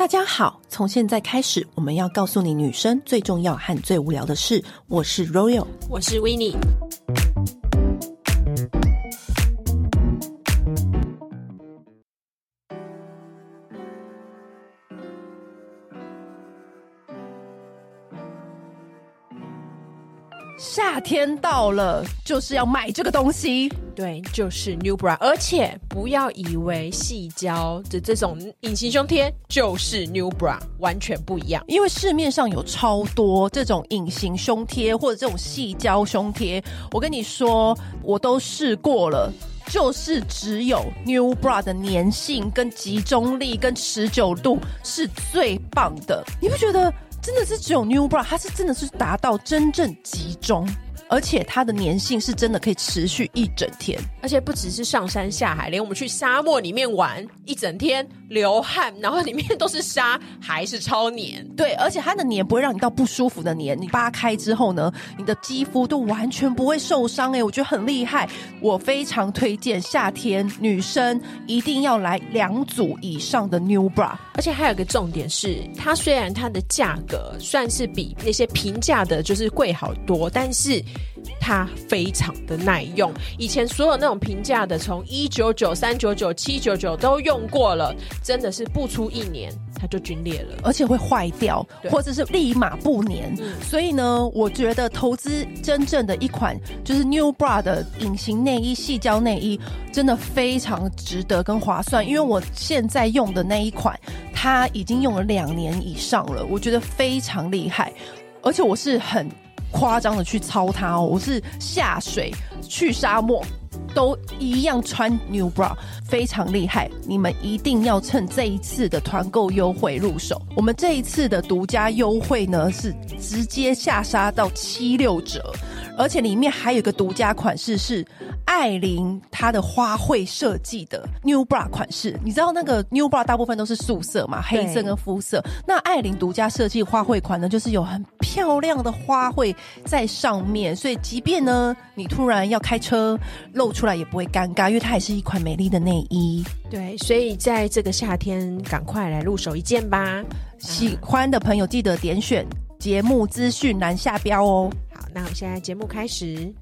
大家好，从现在开始，我们要告诉你女生最重要和最无聊的事。我是 Royal，我是 Winnie。夏天到了，就是要买这个东西。对，就是 New Bra，而且不要以为细胶的这种隐形胸贴就是 New Bra，完全不一样。因为市面上有超多这种隐形胸贴或者这种细胶胸贴，我跟你说，我都试过了，就是只有 New Bra 的粘性、跟集中力、跟持久度是最棒的。你不觉得？真的是只有 New Bra，它是真的是达到真正集中。而且它的粘性是真的可以持续一整天，而且不只是上山下海，连我们去沙漠里面玩一整天流汗，然后里面都是沙，还是超黏。对，而且它的黏不会让你到不舒服的黏，你扒开之后呢，你的肌肤都完全不会受伤。哎，我觉得很厉害，我非常推荐夏天女生一定要来两组以上的 New Bra。而且还有个重点是，它虽然它的价格算是比那些平价的就是贵好多，但是。它非常的耐用，以前所有那种平价的，从一九九、三九九、七九九都用过了，真的是不出一年它就龟裂了，而且会坏掉，或者是立马不粘。嗯。所以呢，我觉得投资真正的一款就是 New Bra 的隐形内衣、细胶内衣，真的非常值得跟划算。因为我现在用的那一款，它已经用了两年以上了，我觉得非常厉害，而且我是很。夸张的去操它哦！我是下水去沙漠都一样穿 New Bra，非常厉害。你们一定要趁这一次的团购优惠入手。我们这一次的独家优惠呢，是直接下杀到七六折。而且里面还有一个独家款式，是艾琳她的花卉设计的 New Bra 款式。你知道那个 New Bra 大部分都是素色嘛，黑色跟肤色。那艾琳独家设计花卉款呢，就是有很漂亮的花卉在上面，所以即便呢你突然要开车露出来也不会尴尬，因为它也是一款美丽的内衣。对，所以在这个夏天赶快来入手一件吧。喜欢的朋友记得点选节目资讯栏下标哦。那我们现在节目开始。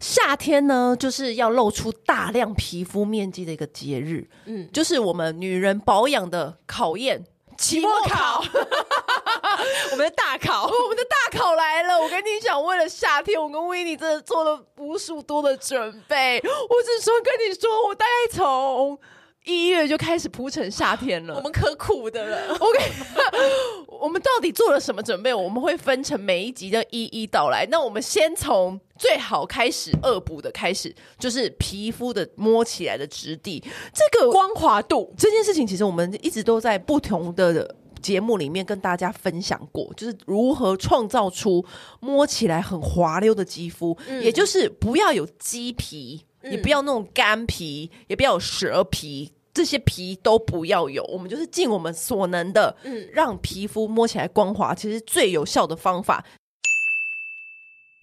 夏天呢，就是要露出大量皮肤面积的一个节日，嗯，就是我们女人保养的考验——期末考。我们的大考，我们的大考来了！我跟你讲，为了夏天，我跟 Winnie 真的做了无数多的准备。我只说跟你说，我大概从。一月就开始铺成夏天了，我们可苦的了。OK，我们到底做了什么准备？我们会分成每一集的一一道来。那我们先从最好开始恶补的开始，就是皮肤的摸起来的质地，这个光滑度这件事情，其实我们一直都在不同的节目里面跟大家分享过，就是如何创造出摸起来很滑溜的肌肤，嗯，也就是不要有鸡皮，也不要那种干皮，也不要有蛇皮。这些皮都不要有，我们就是尽我们所能的，嗯，让皮肤摸起来光滑。其实最有效的方法，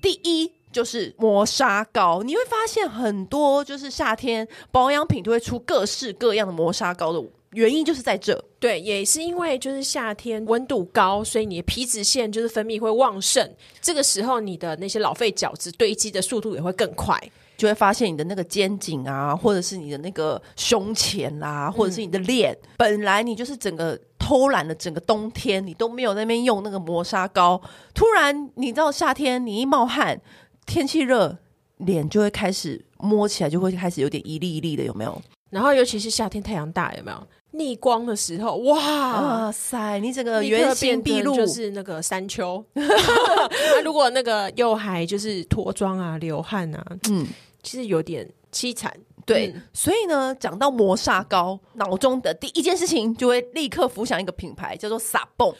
第一就是磨砂膏。你会发现很多就是夏天保养品都会出各式各样的磨砂膏的原因就是在这。对，也是因为就是夏天温度高，所以你的皮脂腺就是分泌会旺盛，这个时候你的那些老废角质堆积的速度也会更快。就会发现你的那个肩颈啊，或者是你的那个胸前啦、啊，或者是你的脸、嗯，本来你就是整个偷懒的整个冬天，你都没有在那边用那个磨砂膏。突然你知道夏天你一冒汗，天气热，脸就会开始摸起来就会开始有点一粒一粒的，有没有？然后尤其是夏天太阳大，有没有逆光的时候？哇，哇塞，你整个原形毕露，就是那个山丘。那 如果那个又还就是脱妆啊、流汗啊，嗯。其实有点凄惨，对，嗯、所以呢，讲到磨砂膏，脑中的第一件事情就会立刻浮想一个品牌，叫做撒蹦。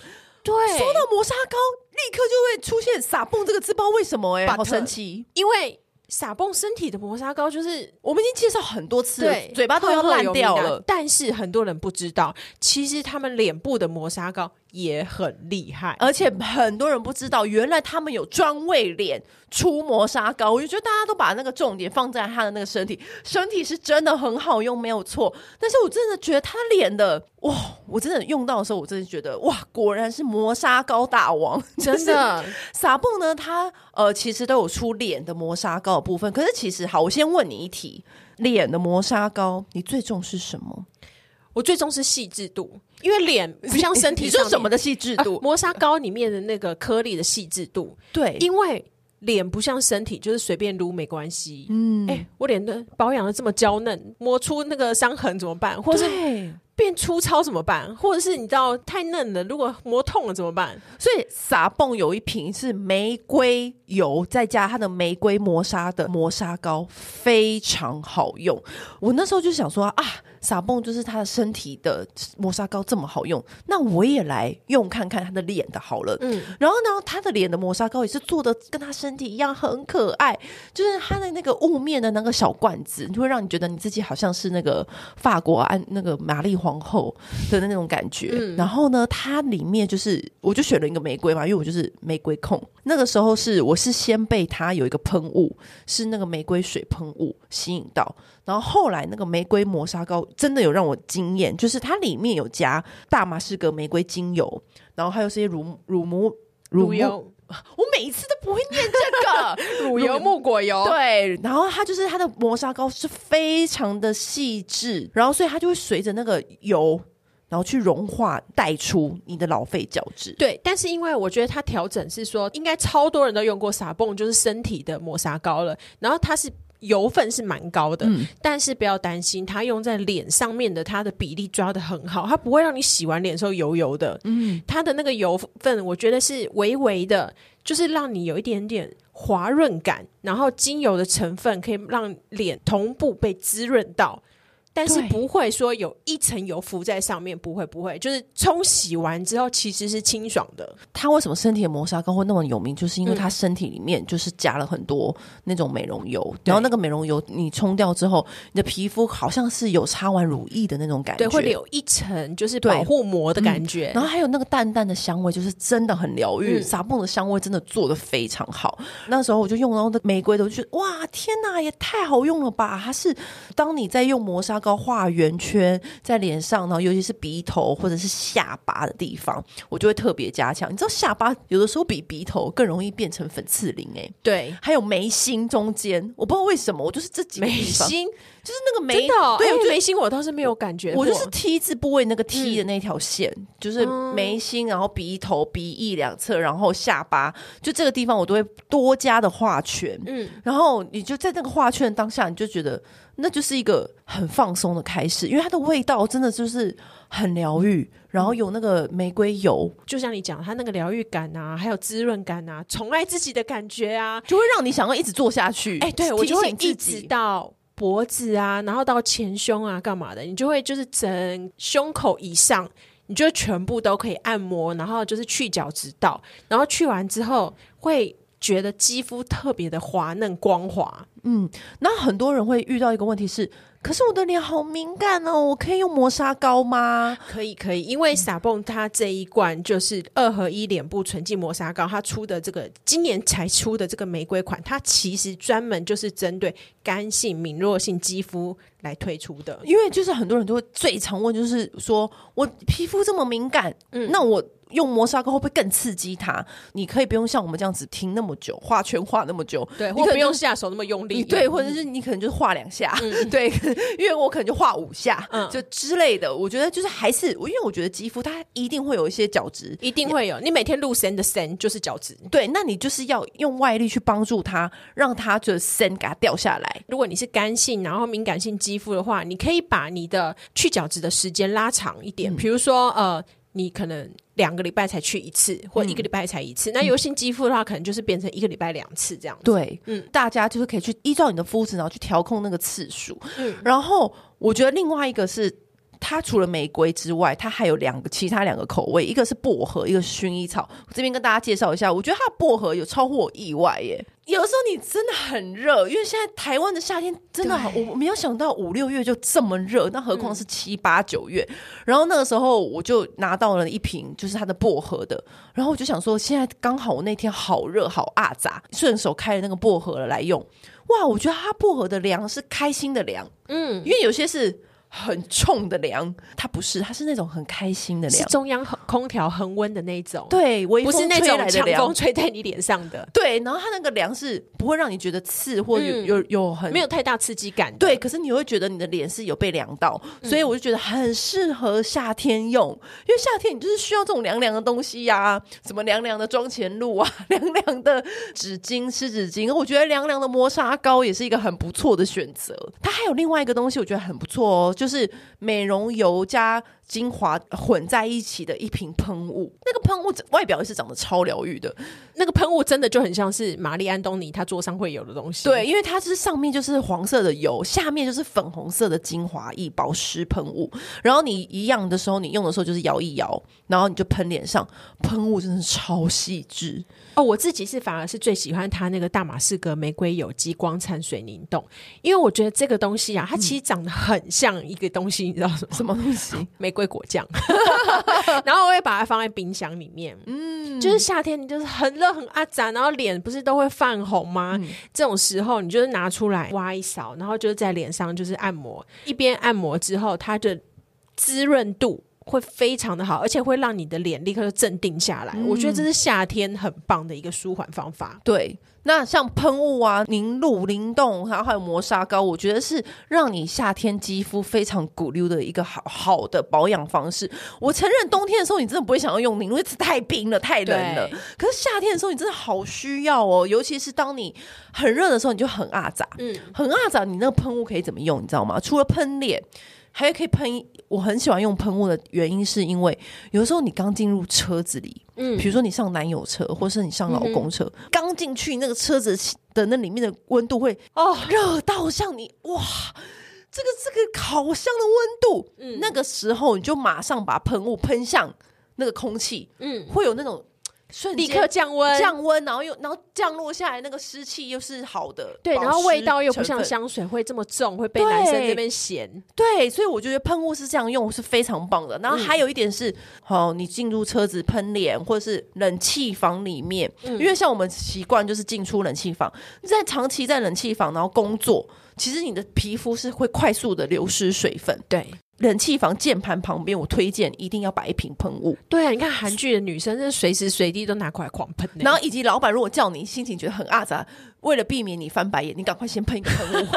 对，说到磨砂膏，立刻就会出现撒蹦这个字，不知道为什么哎、欸，好神奇。因为撒蹦身体的磨砂膏，就是我们已经介绍很多次了，对，嘴巴都要烂掉了。但是很多人不知道，其实他们脸部的磨砂膏也很厉害，而且很多人不知道，原来他们有专为脸出磨砂膏。我就觉得大家都把那个重点放在他的那个身体，身体是真的很好用，没有错。但是我真的觉得他脸的哇，我真的用到的时候，我真的觉得哇，果然是磨砂膏大王，真的。撒蹦呢，它呃其实都有出脸的磨砂膏的部分。可是其实好，我先问你一题：脸的磨砂膏，你最重视什么？我最重视细致度，因为脸不像身体，你说什么的细致度？啊，磨砂膏里面的那个颗粒的细致度。对，因为脸不像身体，就是随便撸没关系。嗯，哎、欸，我脸的保养的这么娇嫩，磨出那个伤痕怎么办？或者是？变粗糙怎么办？或者是你知道太嫩了，如果磨痛了怎么办？所以撒泵有一瓶是玫瑰油，再加它的玫瑰磨砂的磨砂膏，非常好用。我那时候就想说啊，傻蹦就是他的身体的磨砂膏这么好用，那我也来用看看他的脸的好了。嗯，然后呢，他的脸的磨砂膏也是做的跟他身体一样很可爱，就是他的那个雾面的那个小罐子，就会让你觉得你自己好像是那个法国安那个玛丽。皇后的那种感觉，嗯、然后呢，它里面就是，我就选了一个玫瑰嘛，因为我就是玫瑰控。那个时候是，我是先被它有一个喷雾，是那个玫瑰水喷雾吸引到，然后后来那个玫瑰磨砂膏真的有让我惊艳，就是它里面有加大马士革玫瑰精油，然后还有些乳乳母乳油。我每一次都不会念这个。乳油木果油，对，然后它就是它的磨砂膏是非常的细致，然后所以它就会随着那个油，然后去融化带出你的老废角质。对，但是因为我觉得它调整是说，应该超多人都用过撒蹦，就是身体的磨砂膏了，然后它是。油分是蛮高的，嗯、但是不要担心，它用在脸上面的，它的比例抓的很好，它不会让你洗完脸的时候油油的。嗯，它的那个油分，我觉得是微微的，就是让你有一点点滑润感，然后精油的成分可以让脸同步被滋润到。但是不会说有一层油浮在上面，不会不会，就是冲洗完之后其实是清爽的。它为什么身体的磨砂膏会那么有名？就是因为它身体里面就是加了很多那种美容油，嗯、然后那个美容油你冲掉之后，你的皮肤好像是有擦完乳液的那种感觉，对，会有一层就是保护膜的感觉、嗯。然后还有那个淡淡的香味，就是真的很疗愈。撒蹦、嗯、的香味真的做的非常好。那时候我就用到那玫瑰的，我就觉得哇，天哪，也太好用了吧！它是当你在用磨砂膏。画圆圈在脸上，然后尤其是鼻头或者是下巴的地方，我就会特别加强。你知道下巴有的时候比鼻头更容易变成粉刺灵哎、欸，对，还有眉心中间，我不知道为什么，我就是这几个眉心，就是那个眉，真的哦、对，眉心我倒是没有感觉，我就是 T 字部位那个 T 的那条线，嗯、就是眉心，然后鼻头、鼻翼两侧，然后下巴，就这个地方我都会多加的画圈，嗯，然后你就在那个画圈当下，你就觉得。那就是一个很放松的开始，因为它的味道真的就是很疗愈，然后有那个玫瑰油，就像你讲，它那个疗愈感啊，还有滋润感啊，宠爱自己的感觉啊，就会让你想要一直做下去。哎、欸，对，我就会一直到脖子啊，然后到前胸啊，干嘛的？你就会就是整胸口以上，你就全部都可以按摩，然后就是去角质道，然后去完之后会。觉得肌肤特别的滑嫩光滑，嗯，那很多人会遇到一个问题是，可是我的脸好敏感哦，我可以用磨砂膏吗？可以，可以，因为傻蹦它这一罐就是二合一脸部纯净磨砂膏，它出的这个今年才出的这个玫瑰款，它其实专门就是针对干性敏弱性肌肤来推出的。因为就是很多人都会最常问，就是说我皮肤这么敏感，嗯，那我。用磨砂膏会不会更刺激它？你可以不用像我们这样子停那么久，画圈画那么久，对，或不用下手那么用力，对，或者是你可能就是画两下，嗯、对，因为我可能就画五下，嗯，就之类的。我觉得就是还是，因为我觉得肌肤它一定会有一些角质，一定会有。你每天露身的身就是角质，对，那你就是要用外力去帮助它，让它就身给它掉下来。如果你是干性然后敏感性肌肤的话，你可以把你的去角质的时间拉长一点，比、嗯、如说呃。你可能两个礼拜才去一次，或一个礼拜才一次。嗯、那油性肌肤的话，可能就是变成一个礼拜两次这样子。对，嗯，大家就是可以去依照你的肤质，然后去调控那个次数。嗯，然后我觉得另外一个是。它除了玫瑰之外，它还有两个其他两个口味，一个是薄荷，一个是薰衣草。我这边跟大家介绍一下，我觉得它的薄荷有超乎我意外耶。有的时候你真的很热，因为现在台湾的夏天真的好，我没有想到五六月就这么热，那何况是七八九月。嗯。然后那个时候我就拿到了一瓶，就是它的薄荷的。然后我就想说，现在刚好我那天好热好阿杂，顺手开了那个薄荷了来用。哇，我觉得它薄荷的凉是开心的凉，嗯，因为有些是。很冲的凉，它不是，它是那种很开心的凉，是中央空调恒温的那种。对，微风吹来的凉，不是那种强风吹在你脸上的。对，然后它那个凉是不会让你觉得刺或有、嗯、有有很没有太大刺激感。对，可是你会觉得你的脸是有被凉到，所以我就觉得很适合夏天用，因为夏天你就是需要这种凉凉的东西呀、啊，什么凉凉的妆前露啊，凉凉的纸巾、湿纸巾。我觉得凉凉的磨砂膏也是一个很不错的选择。它还有另外一个东西，我觉得很不错哦，就。就是美容油加精华混在一起的一瓶喷雾，那个喷雾外表也是长得超疗愈的，那个喷雾真的就很像是玛丽安东尼他桌上会有的东西。对，因为它是上面就是黄色的油，下面就是粉红色的精华液保湿喷雾，然后你一样的时候，你用的时候就是摇一摇，然后你就喷脸上，喷雾真的超细致。哦，我自己是反而是最喜欢它那个大马士革玫瑰有机光灿水凝冻，因为我觉得这个东西啊，它其实长得很像一个东西，嗯、你知道什么什么东西？玫瑰果酱。然后我会把它放在冰箱里面，嗯，就是夏天你就是很热很阿杂，然后脸不是都会泛红吗？嗯、这种时候你就是拿出来挖一勺，然后就是在脸上就是按摩，一边按摩之后，它的滋润度。会非常的好，而且会让你的脸立刻就镇定下来。嗯、我觉得这是夏天很棒的一个舒缓方法。对，那像喷雾啊、凝露、灵动，然后还有磨砂膏，我觉得是让你夏天肌肤非常鼓溜的一个好好的保养方式。我承认冬天的时候你真的不会想要用凝露，因为太冰了、太冷了。可是夏天的时候你真的好需要哦，尤其是当你很热的时候，你就很阿杂，嗯，很阿杂。你那个喷雾可以怎么用？你知道吗？除了喷脸。还可以喷，我很喜欢用喷雾的原因是因为有的时候你刚进入车子里，嗯，比如说你上男友车，或是你上老公车，刚进、嗯、去那个车子的那里面的温度会哦。热到像你哇，这个这个烤箱的温度，嗯，那个时候你就马上把喷雾喷向那个空气，嗯，会有那种。立刻降温，降温，然后又然后降落下来，那个湿气又是好的，对，然后味道又不像香水会这么重，会被男生这边嫌。对，所以我觉得喷雾是这样用是非常棒的。然后还有一点是，好、嗯哦，你进入车子喷脸，或者是冷气房里面，嗯、因为像我们习惯就是进出冷气房，在长期在冷气房然后工作，其实你的皮肤是会快速的流失水分，对。冷气房键盘旁边，我推荐一定要摆一瓶喷雾。对啊，你看韩剧的女生，是随时随地都拿过来狂喷。然后以及老板如果叫你，心情觉得很阿杂。为了避免你翻白眼，你赶快先喷一个喷雾，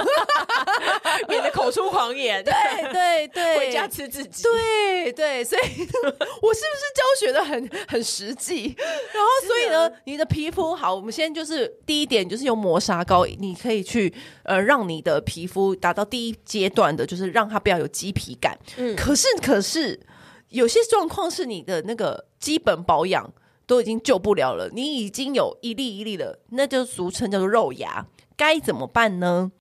免得口出狂言。对对对，回家吃自己。对对，所以我是不是教学的很很实际？然后所以呢，你的皮肤好，我们先就是第一点就是用磨砂膏，你可以去呃让你的皮肤达到第一阶段的，就是让它不要有鸡皮感。嗯，可是可是有些状况是你的那个基本保养。都已经救不了了，你已经有一粒一粒的，那就俗称叫做肉芽，该怎么办呢？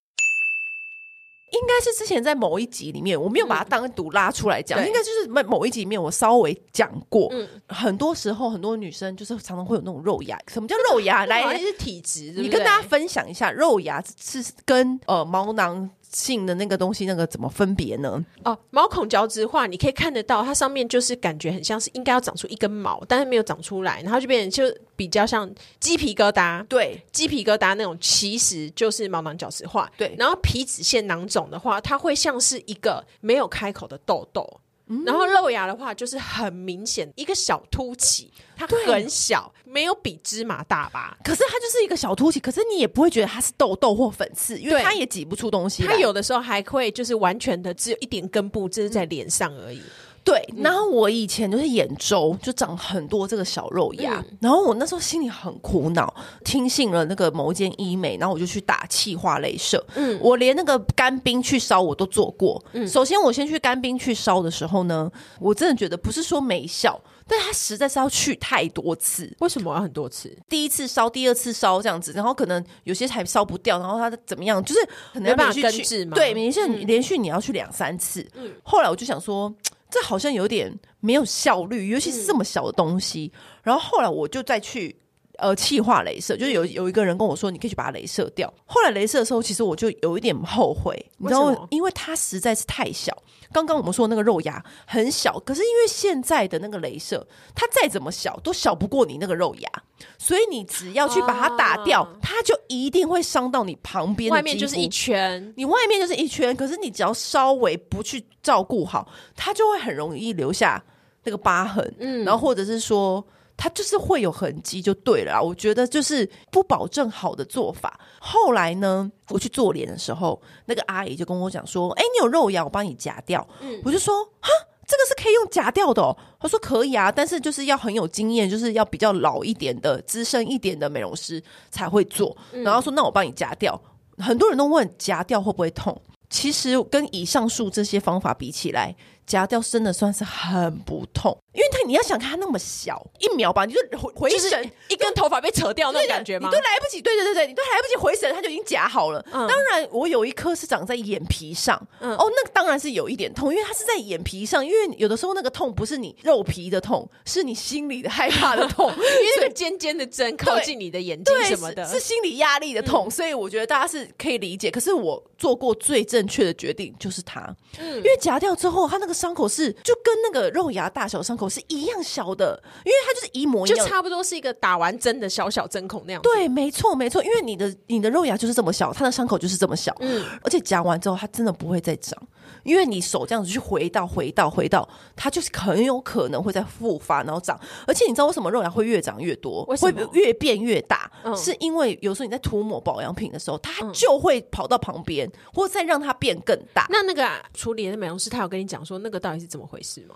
应该是之前在某一集里面，我没有把它单独拉出来讲，嗯、应该就是某某一集里面我稍微讲过。嗯、很多时候很多女生就是常常会有那种肉芽，什么叫肉芽？来，来是体质，你跟大家分享一下，肉芽是跟呃毛囊。性的那个东西，那个怎么分别呢？哦，毛孔角质化，你可以看得到，它上面就是感觉很像是应该要长出一根毛，但是没有长出来，然后就变成就比较像鸡皮疙瘩。对，鸡皮疙瘩那种其实就是毛囊角质化。对，然后皮脂腺囊肿的话，它会像是一个没有开口的痘痘。然后肉芽的话，就是很明显一个小凸起，它很小，没有比芝麻大吧？可是它就是一个小凸起，可是你也不会觉得它是痘痘或粉刺，因为它也挤不出东西。它有的时候还会就是完全的只有一点根部，就是在脸上而已。对，然后我以前就是眼周就长很多这个小肉芽，嗯、然后我那时候心里很苦恼，听信了那个某一间医美，然后我就去打气化镭射。嗯，我连那个干冰去烧我都做过。嗯，首先我先去干冰去烧的时候呢，我真的觉得不是说没效。但他实在是要去太多次，为什么要很多次？第一次烧，第二次烧这样子，然后可能有些还烧不掉，然后他怎么样？就是可能要连续去对，连续连续你要去两三次。嗯，后来我就想说，这好像有点没有效率，尤其是这么小的东西。嗯、然后后来我就再去呃气化镭射，就是有有一个人跟我说，你可以去把它镭射掉。后来镭射的时候，其实我就有一点后悔，你知道吗？因为它实在是太小。刚刚我们说那个肉芽很小，可是因为现在的那个镭射，它再怎么小都小不过你那个肉芽，所以你只要去把它打掉，啊、它就一定会伤到你旁边的。外面就是一圈，你外面就是一圈，可是你只要稍微不去照顾好，它就会很容易留下那个疤痕。嗯，然后或者是说。它就是会有痕迹，就对了。我觉得就是不保证好的做法。后来呢，我去做脸的时候，那个阿姨就跟我讲说：“哎，你有肉芽，我帮你夹掉。”嗯，我就说：“哈，这个是可以用夹掉的哦。”她说：“可以啊，但是就是要很有经验，就是要比较老一点的、资深一点的美容师才会做。”然后说：“那我帮你夹掉。”很多人都问夹掉会不会痛？其实跟以上述这些方法比起来。夹掉真的算是很不痛，因为它你要想看它那么小，一秒吧，你就回回神，一根头发被扯掉那种感觉吗？你都来不及，对对对对，你都来不及回神，它就已经夹好了。嗯、当然，我有一颗是长在眼皮上，嗯、哦，那个当然是有一点痛，因为它是在眼皮上，因为有的时候那个痛不是你肉皮的痛，是你心里的害怕的痛，因为那个尖尖的针靠近你的眼睛什么的，是，是心理压力的痛，嗯、所以我觉得大家是可以理解。可是我做过最正确的决定就是它，嗯、因为夹掉之后，它那个。伤口是就跟那个肉芽大小伤口是一样小的，因为它就是一模一样，就差不多是一个打完针的小小针孔那样。对，没错，没错，因为你的你的肉芽就是这么小，它的伤口就是这么小，嗯，而且夹完之后它真的不会再长，因为你手这样子去回到回到回到，它就是很有可能会再复发，然后长。而且你知道为什么肉芽会越长越多，会越变越大？嗯，是因为有时候你在涂抹保养品的时候，它就会跑到旁边，或者再让它变更大。那那个啊处理的美容师他有跟你讲说那个到底是怎么回事吗？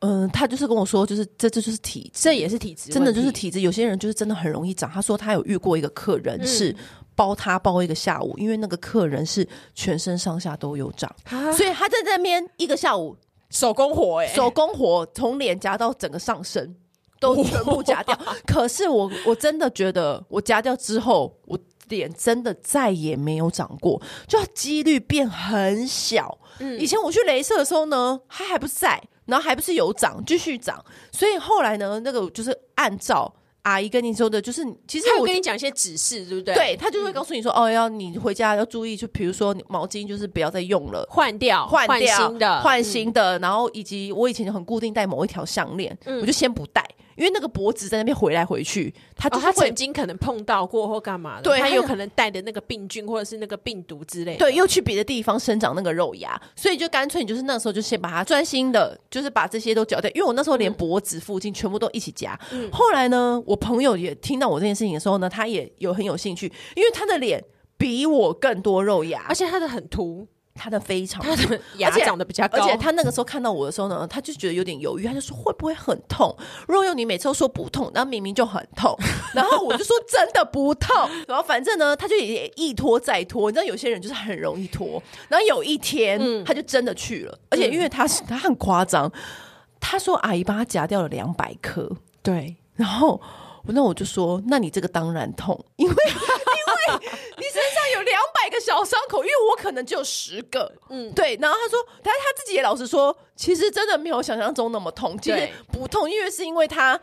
嗯，他就是跟我说，就是这这就是体质，这也是体质，真的就是体质。有些人就是真的很容易长。他说他有遇过一个客人是包他包一个下午，因为那个客人是全身上下都有长，所以他在那边一个下午手工活，哎，手工活从脸颊到整个上身都全部夹掉。可是我我真的觉得，我夹掉之后，我脸真的再也没有长过，就几率变很小。嗯，以前我去镭射的时候呢，它还不是在，然后还不是有长，继续长，所以后来呢，那个就是按照阿姨跟你说的，就是其实我跟你讲一些指示，对不对？对，他就会告诉你说，嗯、哦，要你回家要注意，就比如说毛巾就是不要再用了，换掉，换掉，换新的，换新的，嗯、然后以及我以前就很固定戴某一条项链，嗯、我就先不戴。因为那个脖子在那边回来回去，他就、哦、他曾经可能碰到过或干嘛的，对，他有可能带的那个病菌或者是那个病毒之类的，对，又去别的地方生长那个肉芽，所以就干脆你就是那时候就先把它专心的，就是把这些都绞掉。因为我那时候连脖子附近全部都一起夹。嗯、后来呢，我朋友也听到我这件事情的时候呢，他也有很有兴趣，因为他的脸比我更多肉芽，而且他的很凸。他的非常，他的 牙长得比较高，而且他那个时候看到我的时候呢，他就觉得有点犹豫，他就说会不会很痛？若用，你每次都说不痛，然后明明就很痛，然后我就说真的不痛，然后反正呢，他就也一拖再拖，你知道有些人就是很容易拖，然后有一天、嗯、他就真的去了，而且因为他是他很夸张，他说阿姨帮他夹掉了两百颗，对，然后那我就说，那你这个当然痛，因为因为。你身上有两百个小伤口，因为我可能只有十个，嗯，对。然后他说，但是他自己也老实说，其实真的没有想象中那么痛，其实不痛，因为是因为他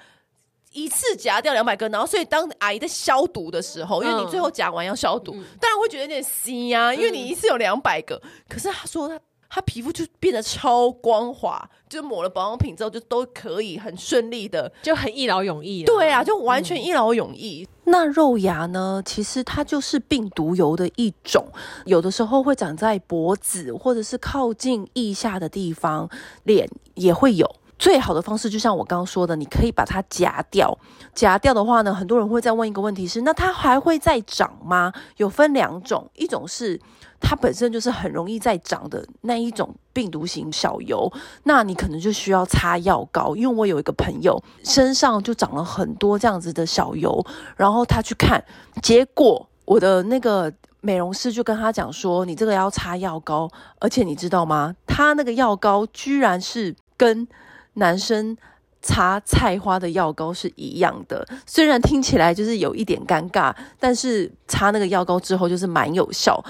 一次夹掉两百个，然后所以当阿姨在消毒的时候，因为你最后夹完要消毒，嗯、当然会觉得有点腥呀，因为你一次有两百个。嗯、可是他说他。他皮肤就变得超光滑，就抹了保养品之后，就都可以很顺利的，就很一劳永逸。对啊，就完全一劳永逸。嗯、那肉芽呢？其实它就是病毒疣的一种，有的时候会长在脖子或者是靠近腋下的地方，脸也会有。最好的方式就像我刚刚说的，你可以把它夹掉。夹掉的话呢，很多人会再问一个问题是：那它还会再长吗？有分两种，一种是它本身就是很容易再长的那一种病毒型小疣，那你可能就需要擦药膏。因为我有一个朋友身上就长了很多这样子的小疣，然后他去看，结果我的那个。美容师就跟他讲说：“你这个要擦药膏，而且你知道吗？他那个药膏居然是跟男生擦菜花的药膏是一样的。虽然听起来就是有一点尴尬，但是擦那个药膏之后就是蛮有效。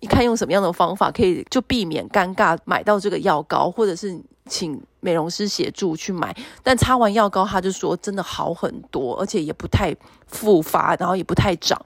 你看用什么样的方法可以就避免尴尬，买到这个药膏，或者是请美容师协助去买。但擦完药膏，他就说真的好很多，而且也不太复发，然后也不太长。”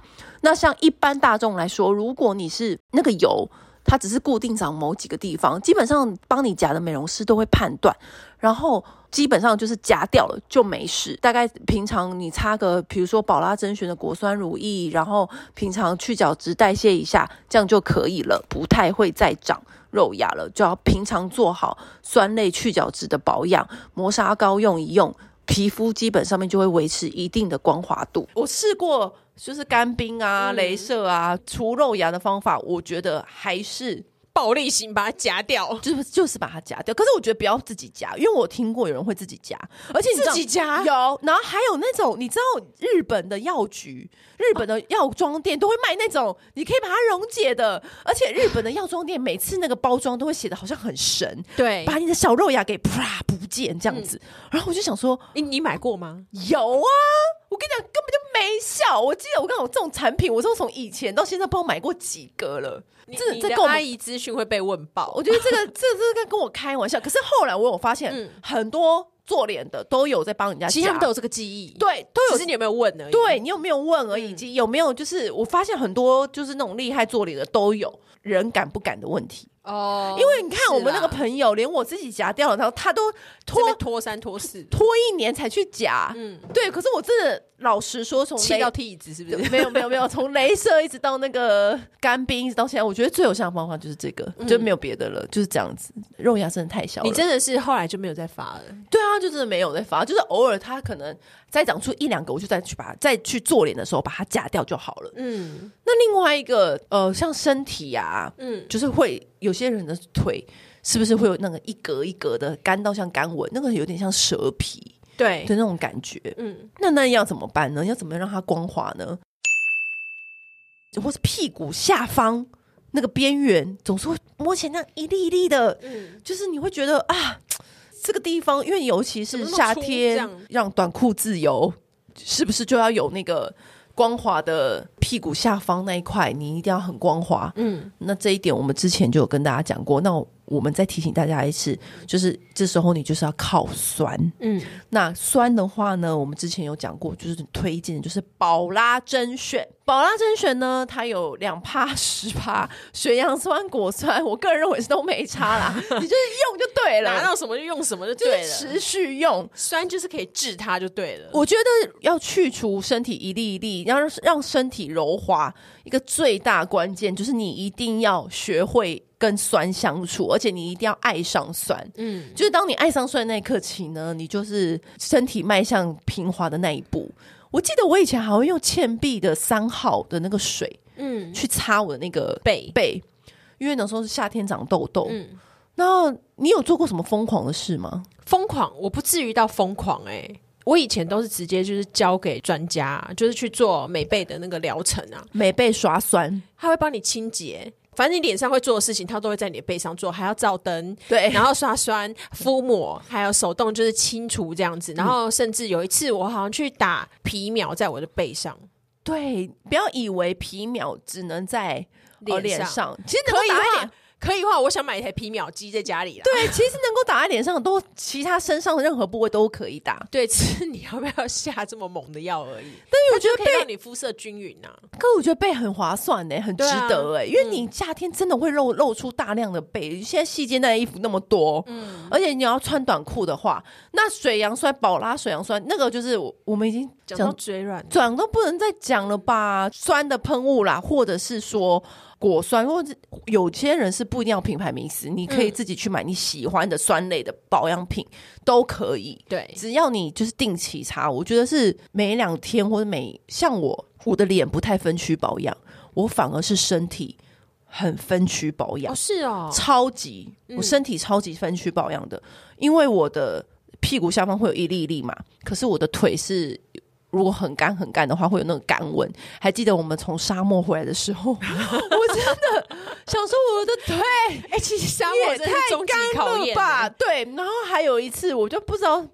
那像一般大众来说，如果你是那个油，它只是固定长某几个地方，基本上帮你夹的美容师都会判断，然后基本上就是夹掉了就没事。大概平常你擦个，比如说宝拉甄选的果酸乳液，然后平常去角质代谢一下，这样就可以了，不太会再长肉芽了。就要平常做好酸类去角质的保养，磨砂膏用一用，皮肤基本上面就会维持一定的光滑度。我试过。就是干冰啊、镭射啊、除肉芽的方法，我觉得还是暴力型把它夹掉，就是就是把它夹掉。可是我觉得不要自己夹，因为我听过有人会自己夹，而且你自己夹有，然后还有那种你知道日本的药局、日本的药妆店都会卖那种，你可以把它溶解的，而且日本的药妆店每次那个包装都会写的好像很神，对，把你的小肉芽给啪不见这样子。嗯、然后我就想说，你你买过吗？有啊。我跟你讲，根本就没效。我记得我刚好这种产品，我都从以前到现在不知道买过几个了。你这这跟阿姨资讯会被问爆。我觉得这个这这是在跟我开玩笑。可是后来我有发现，嗯、很多做脸的都有在帮人家，其实他们都有这个记忆。对，都有。只是你有没有问而已。对，你有没有问而已，以及、嗯、有没有就是我发现很多就是那种厉害做脸的都有人敢不敢的问题。哦，因为你看我们那个朋友，连我自己夹掉了，然后他都拖拖三拖四，拖一年才去夹。嗯，对。可是我真的老实说，从气到踢椅子是不是？没有没有没有，从镭射一直到那个干冰，一直到现在，我觉得最有效的方法就是这个，就没有别的了，就是这样子。肉芽真的太小了，你真的是后来就没有再发了？对啊，就真的没有再发，就是偶尔它可能再长出一两个，我就再去把它再去做脸的时候把它夹掉就好了。嗯，那另外一个呃，像身体啊，嗯，就是会。有些人的腿是不是会有那个一格一格的干到像干纹，那个有点像蛇皮，对的那种感觉。嗯，那那要怎么办呢？要怎么样让它光滑呢？或是屁股下方那个边缘总是会摸起来那一粒一粒的，嗯，就是你会觉得啊，这个地方，因为尤其是夏天，让短裤自由，是不是就要有那个？光滑的屁股下方那一块，你一定要很光滑。嗯，那这一点我们之前就有跟大家讲过。那我。我们再提醒大家一次，就是这时候你就是要靠酸。嗯，那酸的话呢，我们之前有讲过，就是推荐的就是宝拉甄选。宝拉甄选呢，它有两趴、十趴水杨酸、果酸，我个人认为是都没差啦。你就是用就对了，拿到什么就用什么就对了，持续用酸就是可以治它就对了。我觉得要去除身体一粒一粒，要让让身体柔滑，一个最大关键就是你一定要学会。跟酸相处，而且你一定要爱上酸。嗯，就是当你爱上酸的那一刻起呢，你就是身体迈向平滑的那一步。我记得我以前还会用倩碧的三号的那个水，嗯，去擦我的那个背背，因为那时候是夏天长痘痘。嗯，那你有做过什么疯狂的事吗？疯狂，我不至于到疯狂哎、欸。我以前都是直接就是交给专家，就是去做美背的那个疗程啊，美背刷酸，他会帮你清洁。反正你脸上会做的事情，它都会在你的背上做，还要照灯，对，然后刷酸、敷抹，还有手动就是清除这样子。然后甚至有一次，我好像去打皮秒在我的背上。对，不要以为皮秒只能在脸上，上，其实可以打脸。可以的话，我想买一台皮秒机在家里。对，其实能够打在脸上，都其他身上的任何部位都可以打。对，只是你要不要下这么猛的药而已。但是我觉得可以让你肤色均匀呐。可我觉得背很划算呢，很值得哎，因为你夏天真的会露露出大量的背。现在细肩带的衣服那么多，嗯，而且你要穿短裤的话，那水杨酸、宝拉水杨酸那个就是我我们已经讲到嘴软，讲都不能再讲了吧？酸的喷雾啦，或者是说。果酸，或者有些人是不一定要品牌名词，你可以自己去买你喜欢的酸类的保养品，嗯、都可以。对，只要你就是定期擦，我觉得是每两天或者每像我，我的脸不太分区保养，我反而是身体很分区保养。哦，是哦，超级，我身体超级分区保养的，嗯、因为我的屁股下方会有一粒一粒嘛，可是我的腿是。如果很干很干的话，会有那种干纹。还记得我们从沙漠回来的时候，我真的想说我的腿，哎、欸，其实沙漠也太干了吧？对。然后还有一次，我就不知道，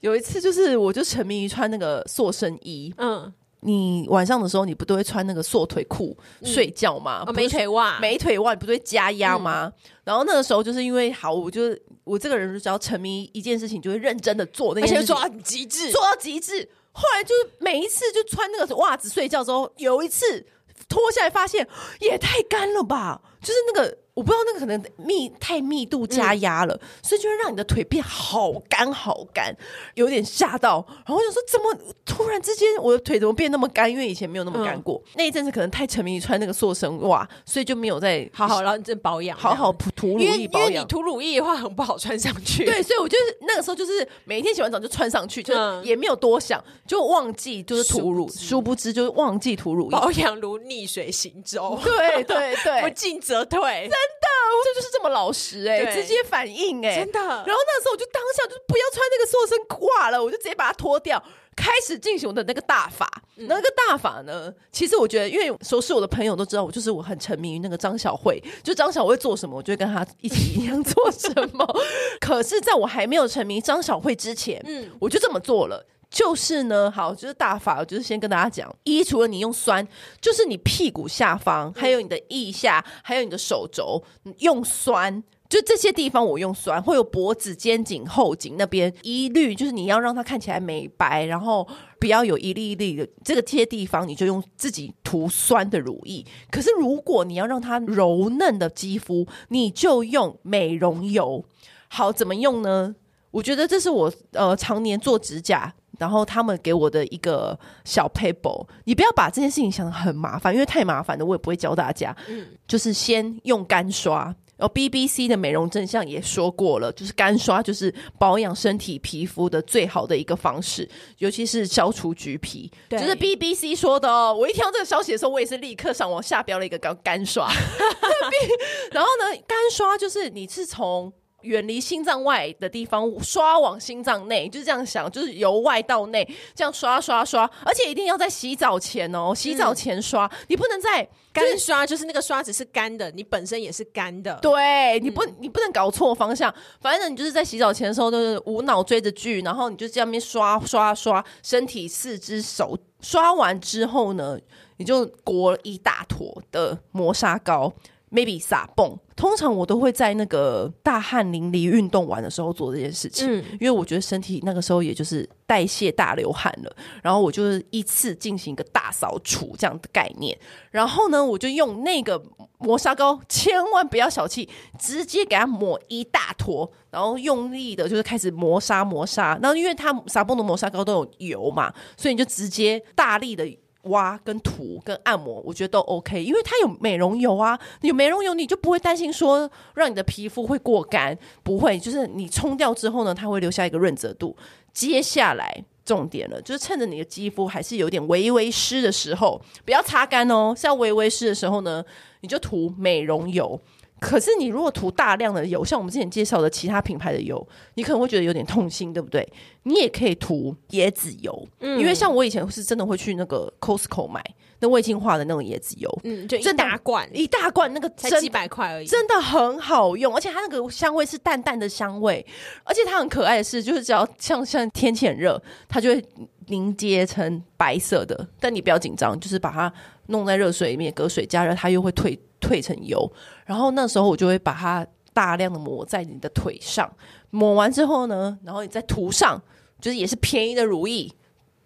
有一次就是我就沉迷于穿那个塑身衣。嗯，你晚上的时候你不都会穿那个塑腿裤睡觉吗？美、腿袜，美腿袜你不都会加压吗？嗯、然后那个时候就是因为好，我就我这个人只要沉迷一件事情，就会认真的做那件事情，做到极致，做到极致。后来就是每一次就穿那个袜子睡觉之后，有一次脱下来发现也太干了吧，就是那个。我不知道那个可能密太密度加压了，嗯、所以就会让你的腿变好干好干，有点吓到。然后我就说，怎么突然之间我的腿怎么变那么干？因为以前没有那么干过。嗯、那一阵子可能太沉迷于穿那个塑身袜，所以就没有再好好认真保养，好好涂乳液保养。因为你涂乳液的话很不好穿上去。对，所以我就是那个时候就是每一天洗完澡就穿上去，就也没有多想，就忘记就是涂乳，殊不知就是忘记涂乳液。保养如逆水行舟，对对对，不进则退，真的。这就是这么老实哎、欸，直接反应哎、欸，真的。然后那时候我就当下就不要穿那个塑身褂了，我就直接把它脱掉，开始进行我的那个大法。嗯、那个大法呢，其实我觉得，因为熟悉我的朋友都知道，我就是我很沉迷于那个张小慧，就张小慧做什么，我就会跟她一起一样做什么。可是，在我还没有沉迷张小慧之前，嗯，我就这么做了。就是呢，好，就是大法，就是先跟大家讲，一除了你用酸，就是你屁股下方，还有你的腋下，还有你的手肘用酸，就这些地方我用酸，会有脖子、肩颈、后颈那边一律，就是你要让它看起来美白，然后不要有一粒一粒的这个这些地方，你就用自己涂酸的乳液。可是如果你要让它柔嫩的肌肤，你就用美容油。好，怎么用呢？我觉得这是我呃常年做指甲。然后他们给我的一个小 paper，你不要把这件事情想得很麻烦，因为太麻烦了，我也不会教大家。嗯，就是先用干刷，然后 BBC 的美容真相也说过了，就是干刷就是保养身体皮肤的最好的一个方式，尤其是消除橘皮。对，就是 BBC 说的哦。我一听到这个消息的时候，我也是立刻上网下标了一个干干刷。然后呢，干刷就是你是从。远离心脏外的地方刷往心脏内，就是这样想，就是由外到内这样刷刷刷，而且一定要在洗澡前哦，洗澡前刷，嗯、你不能在干刷，就是那个刷子是干的，你本身也是干的，对，你不你不能搞错方向，反正你就是在洗澡前的时候，就是无脑追着剧，然后你就这样面刷刷刷，身体四肢手刷完之后呢，你就裹一大坨的磨砂膏。Maybe 撒泵，通常我都会在那个大汗淋漓运动完的时候做这件事情，嗯，因为我觉得身体那个时候也就是代谢大流汗了，然后我就是一次进行一个大扫除这样的概念，然后呢，我就用那个磨砂膏，千万不要小气，直接给它抹一大坨，然后用力的就是开始磨砂磨砂，然后因为它撒泵的磨砂膏都有油嘛，所以你就直接大力的。挖跟涂跟按摩，我觉得都 OK，因为它有美容油啊，有美容油你就不会担心说让你的皮肤会过干，不会，就是你冲掉之后呢，它会留下一个润泽度。接下来重点了，就是趁着你的肌肤还是有点微微湿的时候，不要擦干哦，是要微微湿的时候呢，你就涂美容油。可是你如果涂大量的油，像我们之前介绍的其他品牌的油，你可能会觉得有点痛心，对不对？你也可以涂椰子油，嗯，因为像我以前是真的会去那个 Costco 买那味精化的那种椰子油，嗯，就一大罐。一大罐，那个才几百块而已，真的很好用，而且它那个香味是淡淡的香味，而且它很可爱的是，就是只要像像天气很热，它就会凝结成白色的，但你不要紧张，就是把它弄在热水里面，隔水加热，它又会退。褪成油，然后那时候我就会把它大量的抹在你的腿上，抹完之后呢，然后你再涂上，就是也是便宜的乳液，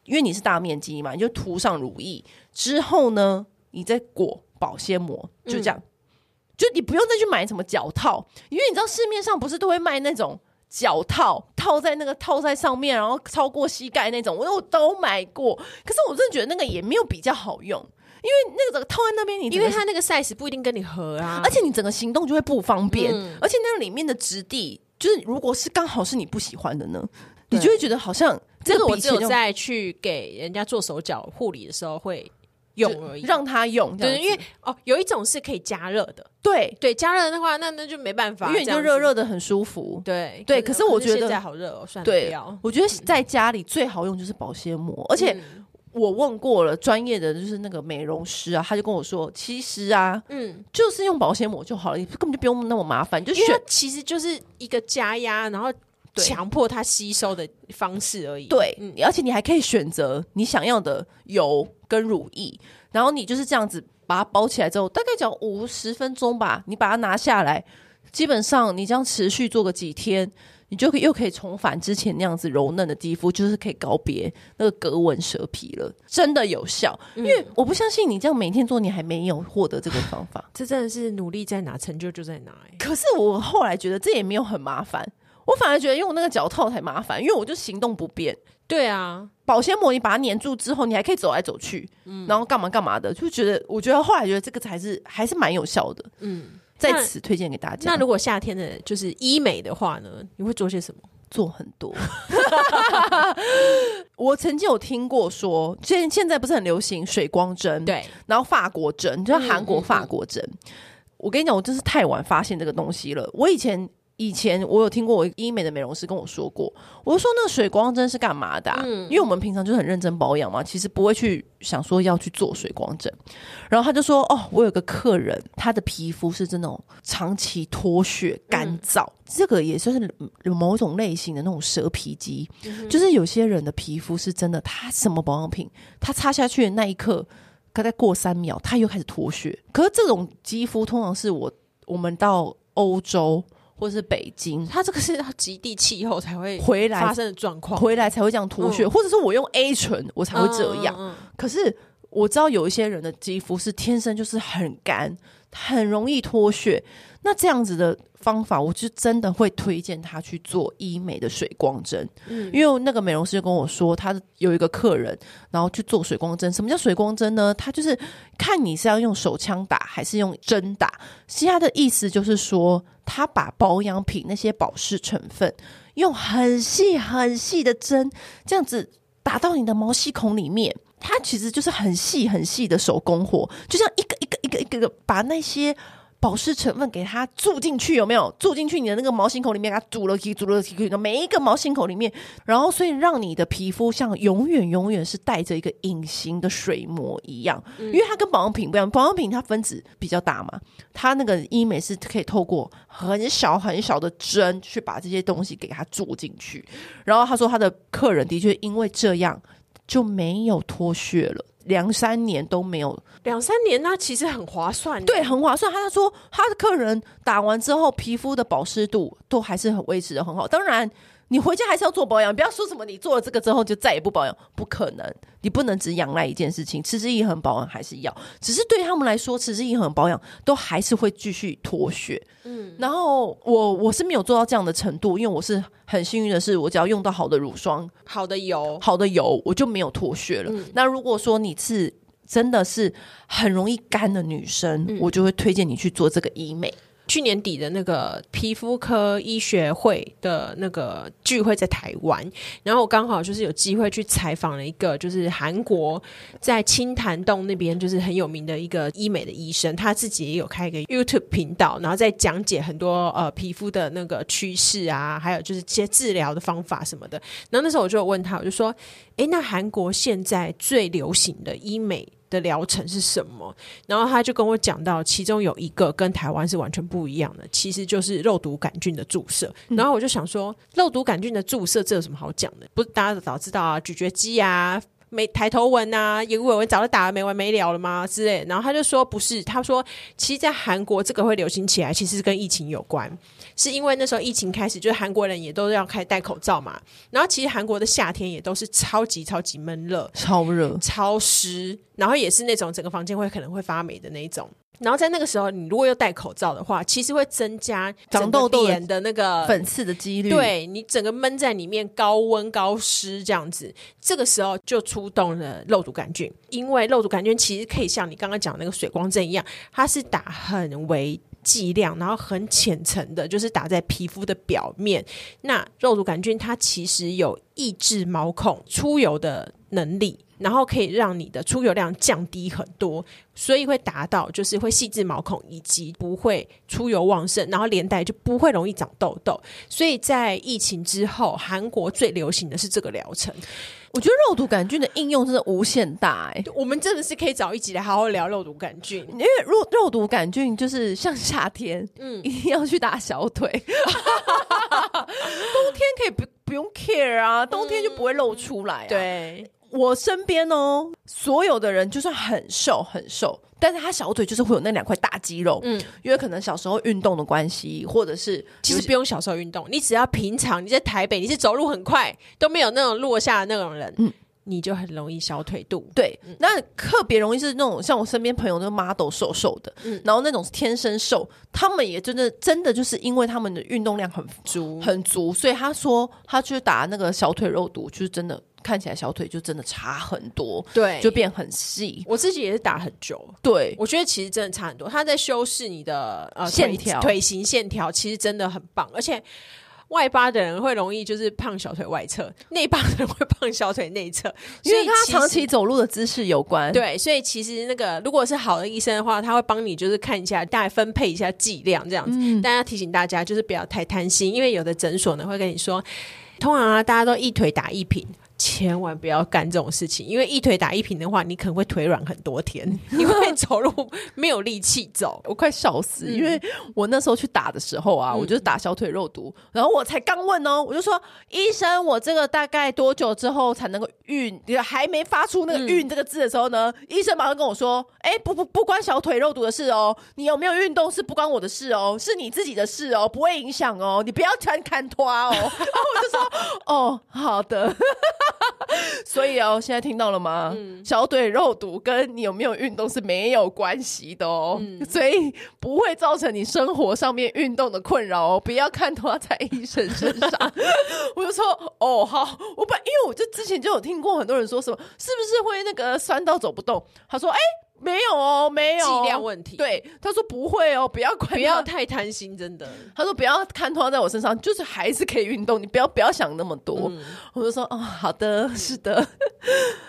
因为你是大面积嘛，你就涂上乳液之后呢，你再裹保鲜膜，就这样，就你不用再去买什么脚套，因为你知道市面上不是都会卖那种脚套，套在那个套在上面，然后超过膝盖那种，我我都买过，可是我真的觉得那个也没有比较好用。因为那个套在那边，你因为它那个 size 不一定跟你合啊，而且你整个行动就会不方便，嗯。而且那里面的质地，就是如果是刚好是你不喜欢的呢，你就会觉得好像这个我比起用只有在去给人家做手脚护理的时候会用而已，让他用，对，因为哦，有一种是可以加热的，对对，加热的话，那那就没办法，因为你就热热的很舒服，对对。可是我觉得现在好热哦，算了，对。我觉得在家里最好用就是保鲜膜，而且我问过了专业的，就是那个美容师啊，他就跟我说，其实啊，嗯，就是用保鲜膜就好了，你根本就不用那么麻烦，就选其实就是一个加压，然后。强迫它吸收的方式而已。对，嗯，而且你还可以选择你想要的油跟乳液，然后你就是这样子把它包起来之后，大概只要五十分钟吧，你把它拿下来，基本上你这样持续做个几天，你就可以又可以重返之前那样子柔嫩的肌肤，就是可以告别那个格纹蛇皮了，真的有效。因为我不相信你这样每天做，你还没有获得这个方法，这真的是努力在哪，成就就在哪。欸。可是我后来觉得这也没有很麻烦。我反而觉得用那个脚套才麻烦，因为我就行动不便。对啊，保鲜膜你把它粘住之后，你还可以走来走去，嗯，然后干嘛干嘛的，就觉得我觉得后来觉得这个才是还是蛮有效的。嗯，在此推荐给大家。那如果夏天的就是医美的话呢，你会做些什么？做很多。我曾经有听过说，现现在不是很流行水光针，对，然后法国针，就像韩国法国针。嗯嗯嗯。我跟你讲，我真是太晚发现这个东西了。我以前。以前我有听过我医美的美容师跟我说过，我就说那个水光针是干嘛的啊？嗯，因为我们平常就很认真保养嘛，其实不会去想说要去做水光针。然后他就说：“哦，我有个客人，他的皮肤是这种长期脱屑、干燥，嗯，这个也算是有某种类型的那种蛇皮肌，嗯，就是有些人的皮肤是真的，他什么保养品，他擦下去的那一刻，大概过三秒，他又开始脱屑。可是这种肌肤通常是我我们到欧洲。”或者是北京，它这个是极地气候才会回来发生的状况，回来才会这样脱屑，嗯、或者是我用 A 醇我才会这样。嗯嗯嗯、可是我知道有一些人的肌肤是天生就是很干，很容易脱屑。那这样子的方法，我就真的会推荐他去做医美的水光针。嗯，因为那个美容师就跟我说，他有一个客人，然后去做水光针。什么叫水光针呢？他就是看你是要用手枪打还是用针打。其实他的意思就是说，他把保养品那些保湿成分，用很细很细的针，这样子打到你的毛细孔里面。它其实就是很细很细的手工活，就像一个一个一个一个一个把那些。保湿成分给它注进去，有没有注进去你的那个毛细孔里面？给它注了，注了，每一个毛细孔里面，然后所以让你的皮肤像永远永远是带着一个隐形的水膜一样，因为它跟保养品不一样，保养品它分子比较大嘛，它那个医美是可以透过很小很小的针去把这些东西给它注进去。然后他说他的客人的确因为这样就没有脱屑了。两三年都没有，两三年那其实很划算，对，很划算。他说他的客人打完之后，皮肤的保湿度都还是很维持的很好。当然，你回家还是要做保养，不要说什么你做了这个之后就再也不保养，不可能。你不能只仰赖一件事情，持之以恒保养还是要。只是对他们来说，持之以恒保养都还是会继续脱屑。嗯，然后我我是没有做到这样的程度，因为我是很幸运的是，我只要用到好的乳霜、好的油、好的油，我就没有脱屑了。嗯、那如果说你是真的是很容易干的女生，嗯、我就会推荐你去做这个医美。去年底的那个皮肤科医学会的那个聚会在台湾，然后我刚好就是有机会去采访了一个，就是韩国在清潭洞那边就是很有名的一个医美的医生，他自己也有开一个 YouTube 频道，然后在讲解很多呃皮肤的那个趋势啊，还有就是一些治疗的方法什么的。然后那时候我就问他，我就说：“诶，那韩国现在最流行的医美？”的疗程是什么？然后他就跟我讲到，其中有一个跟台湾是完全不一样的，其实就是肉毒杆菌的注射。然后我就想说，肉毒杆菌的注射这有什么好讲的？不是大家都早知道啊，咀嚼肌啊。没抬头纹啊，眼尾纹早就打了没完没了了吗？之类，然后他就说不是，他说其实，在韩国这个会流行起来，其实是跟疫情有关，是因为那时候疫情开始，就是韩国人也都要开始戴口罩嘛。然后其实韩国的夏天也都是超级超级闷热，超热、超湿，然后也是那种整个房间会可能会发霉的那一种。然后在那个时候，你如果又戴口罩的话，其实会增加长痘痘脸的那个粉刺的几率。对，你整个闷在里面，高温高湿这样子，这个时候就出动了肉毒杆菌，因为肉毒杆菌其实可以像你刚刚讲的那个水光针一样，它是打很微剂量，然后很浅层的，就是打在皮肤的表面。那肉毒杆菌它其实有抑制毛孔出油的能力。然后可以让你的出油量降低很多，所以会达到就是会细致毛孔，以及不会出油旺盛，然后连带就不会容易长痘痘。所以在疫情之后，韩国最流行的是这个疗程。我觉得肉毒杆菌的应用真的无限大哎、欸，我们真的是可以找一集来好好聊肉毒杆菌，因为肉肉毒杆菌就是像夏天，嗯，一定要去打小腿，冬天可以不不用 care 啊，冬天就不会露出来、啊嗯，对。我身边哦，所有的人就算很瘦很瘦，但是他小腿就是会有那两块大肌肉，嗯，因为可能小时候运动的关系，或者是其实不用小时候运动，你只要平常你在台北，你是走路很快都没有那种落下的那种人，嗯，你就很容易小腿肚。对，嗯、那特别容易是那种像我身边朋友那个 model 瘦瘦的，嗯，然后那种天生瘦，他们也真的真的就是因为他们的运动量很足很足，所以他说他去打那个小腿肉毒，就是真的。看起来小腿就真的差很多，对，就变很细。我自己也是打很久，对，我觉得其实真的差很多。它在修饰你的呃线条、腿型线条，其实真的很棒。而且外八的人会容易就是胖小腿外侧，内八的人会胖小腿内侧，因为他长期走路的姿势有关。对，所以其实那个如果是好的医生的话，他会帮你就是看一下，大概分配一下剂量这样子。嗯，但要提醒大家就是不要太贪心，因为有的诊所呢会跟你说，通常啊大家都一腿打一瓶。千万不要干这种事情，因为一腿打一瓶的话，你可能会腿软很多天，你会走路没有力气走。我快笑死，因为我那时候去打的时候啊，嗯、我就是打小腿肉毒，然后我才刚问哦，我就说医生，我这个大概多久之后才能够运？还没发出那个“运”这个字的时候呢，嗯、医生马上跟我说：“哎、欸，不不不关小腿肉毒的事哦，你有没有运动是不关我的事哦，是你自己的事哦，不会影响哦，你不要穿看拖哦。”然后我就说：“哦，好的。” 所以哦，现在听到了吗？嗯、小腿肉毒跟你有没有运动是没有关系的哦，嗯、所以不会造成你生活上面运动的困扰哦。不要看他在医生身上，我就说哦好，我本因为我就之前就有听过很多人说什么，是不是会那个酸到走不动？他说哎。欸没有哦，没有剂量问题。对，他说不会哦，不要不要太贪心，真的。他说不要看拖在我身上，就是还是可以运动，你不要不要想那么多。嗯、我就说哦，好的，是的。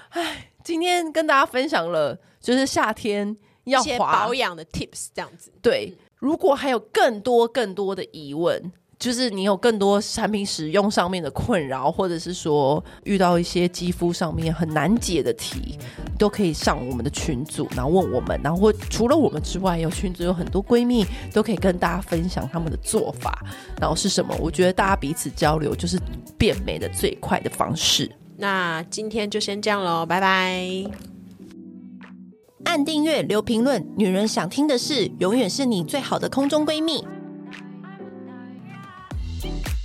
哎，今天跟大家分享了，就是夏天要保养的 tips 这样子。对，嗯、如果还有更多更多的疑问。就是你有更多产品使用上面的困扰，或者是说遇到一些肌肤上面很难解的题，都可以上我们的群组，然后问我们。然后除了我们之外，有群组有很多闺蜜都可以跟大家分享他们的做法，然后是什么？我觉得大家彼此交流就是变美的最快的方式。那今天就先这样喽，拜拜！按订阅，留评论，女人想听的事，永远是你最好的空中闺蜜。Thank you.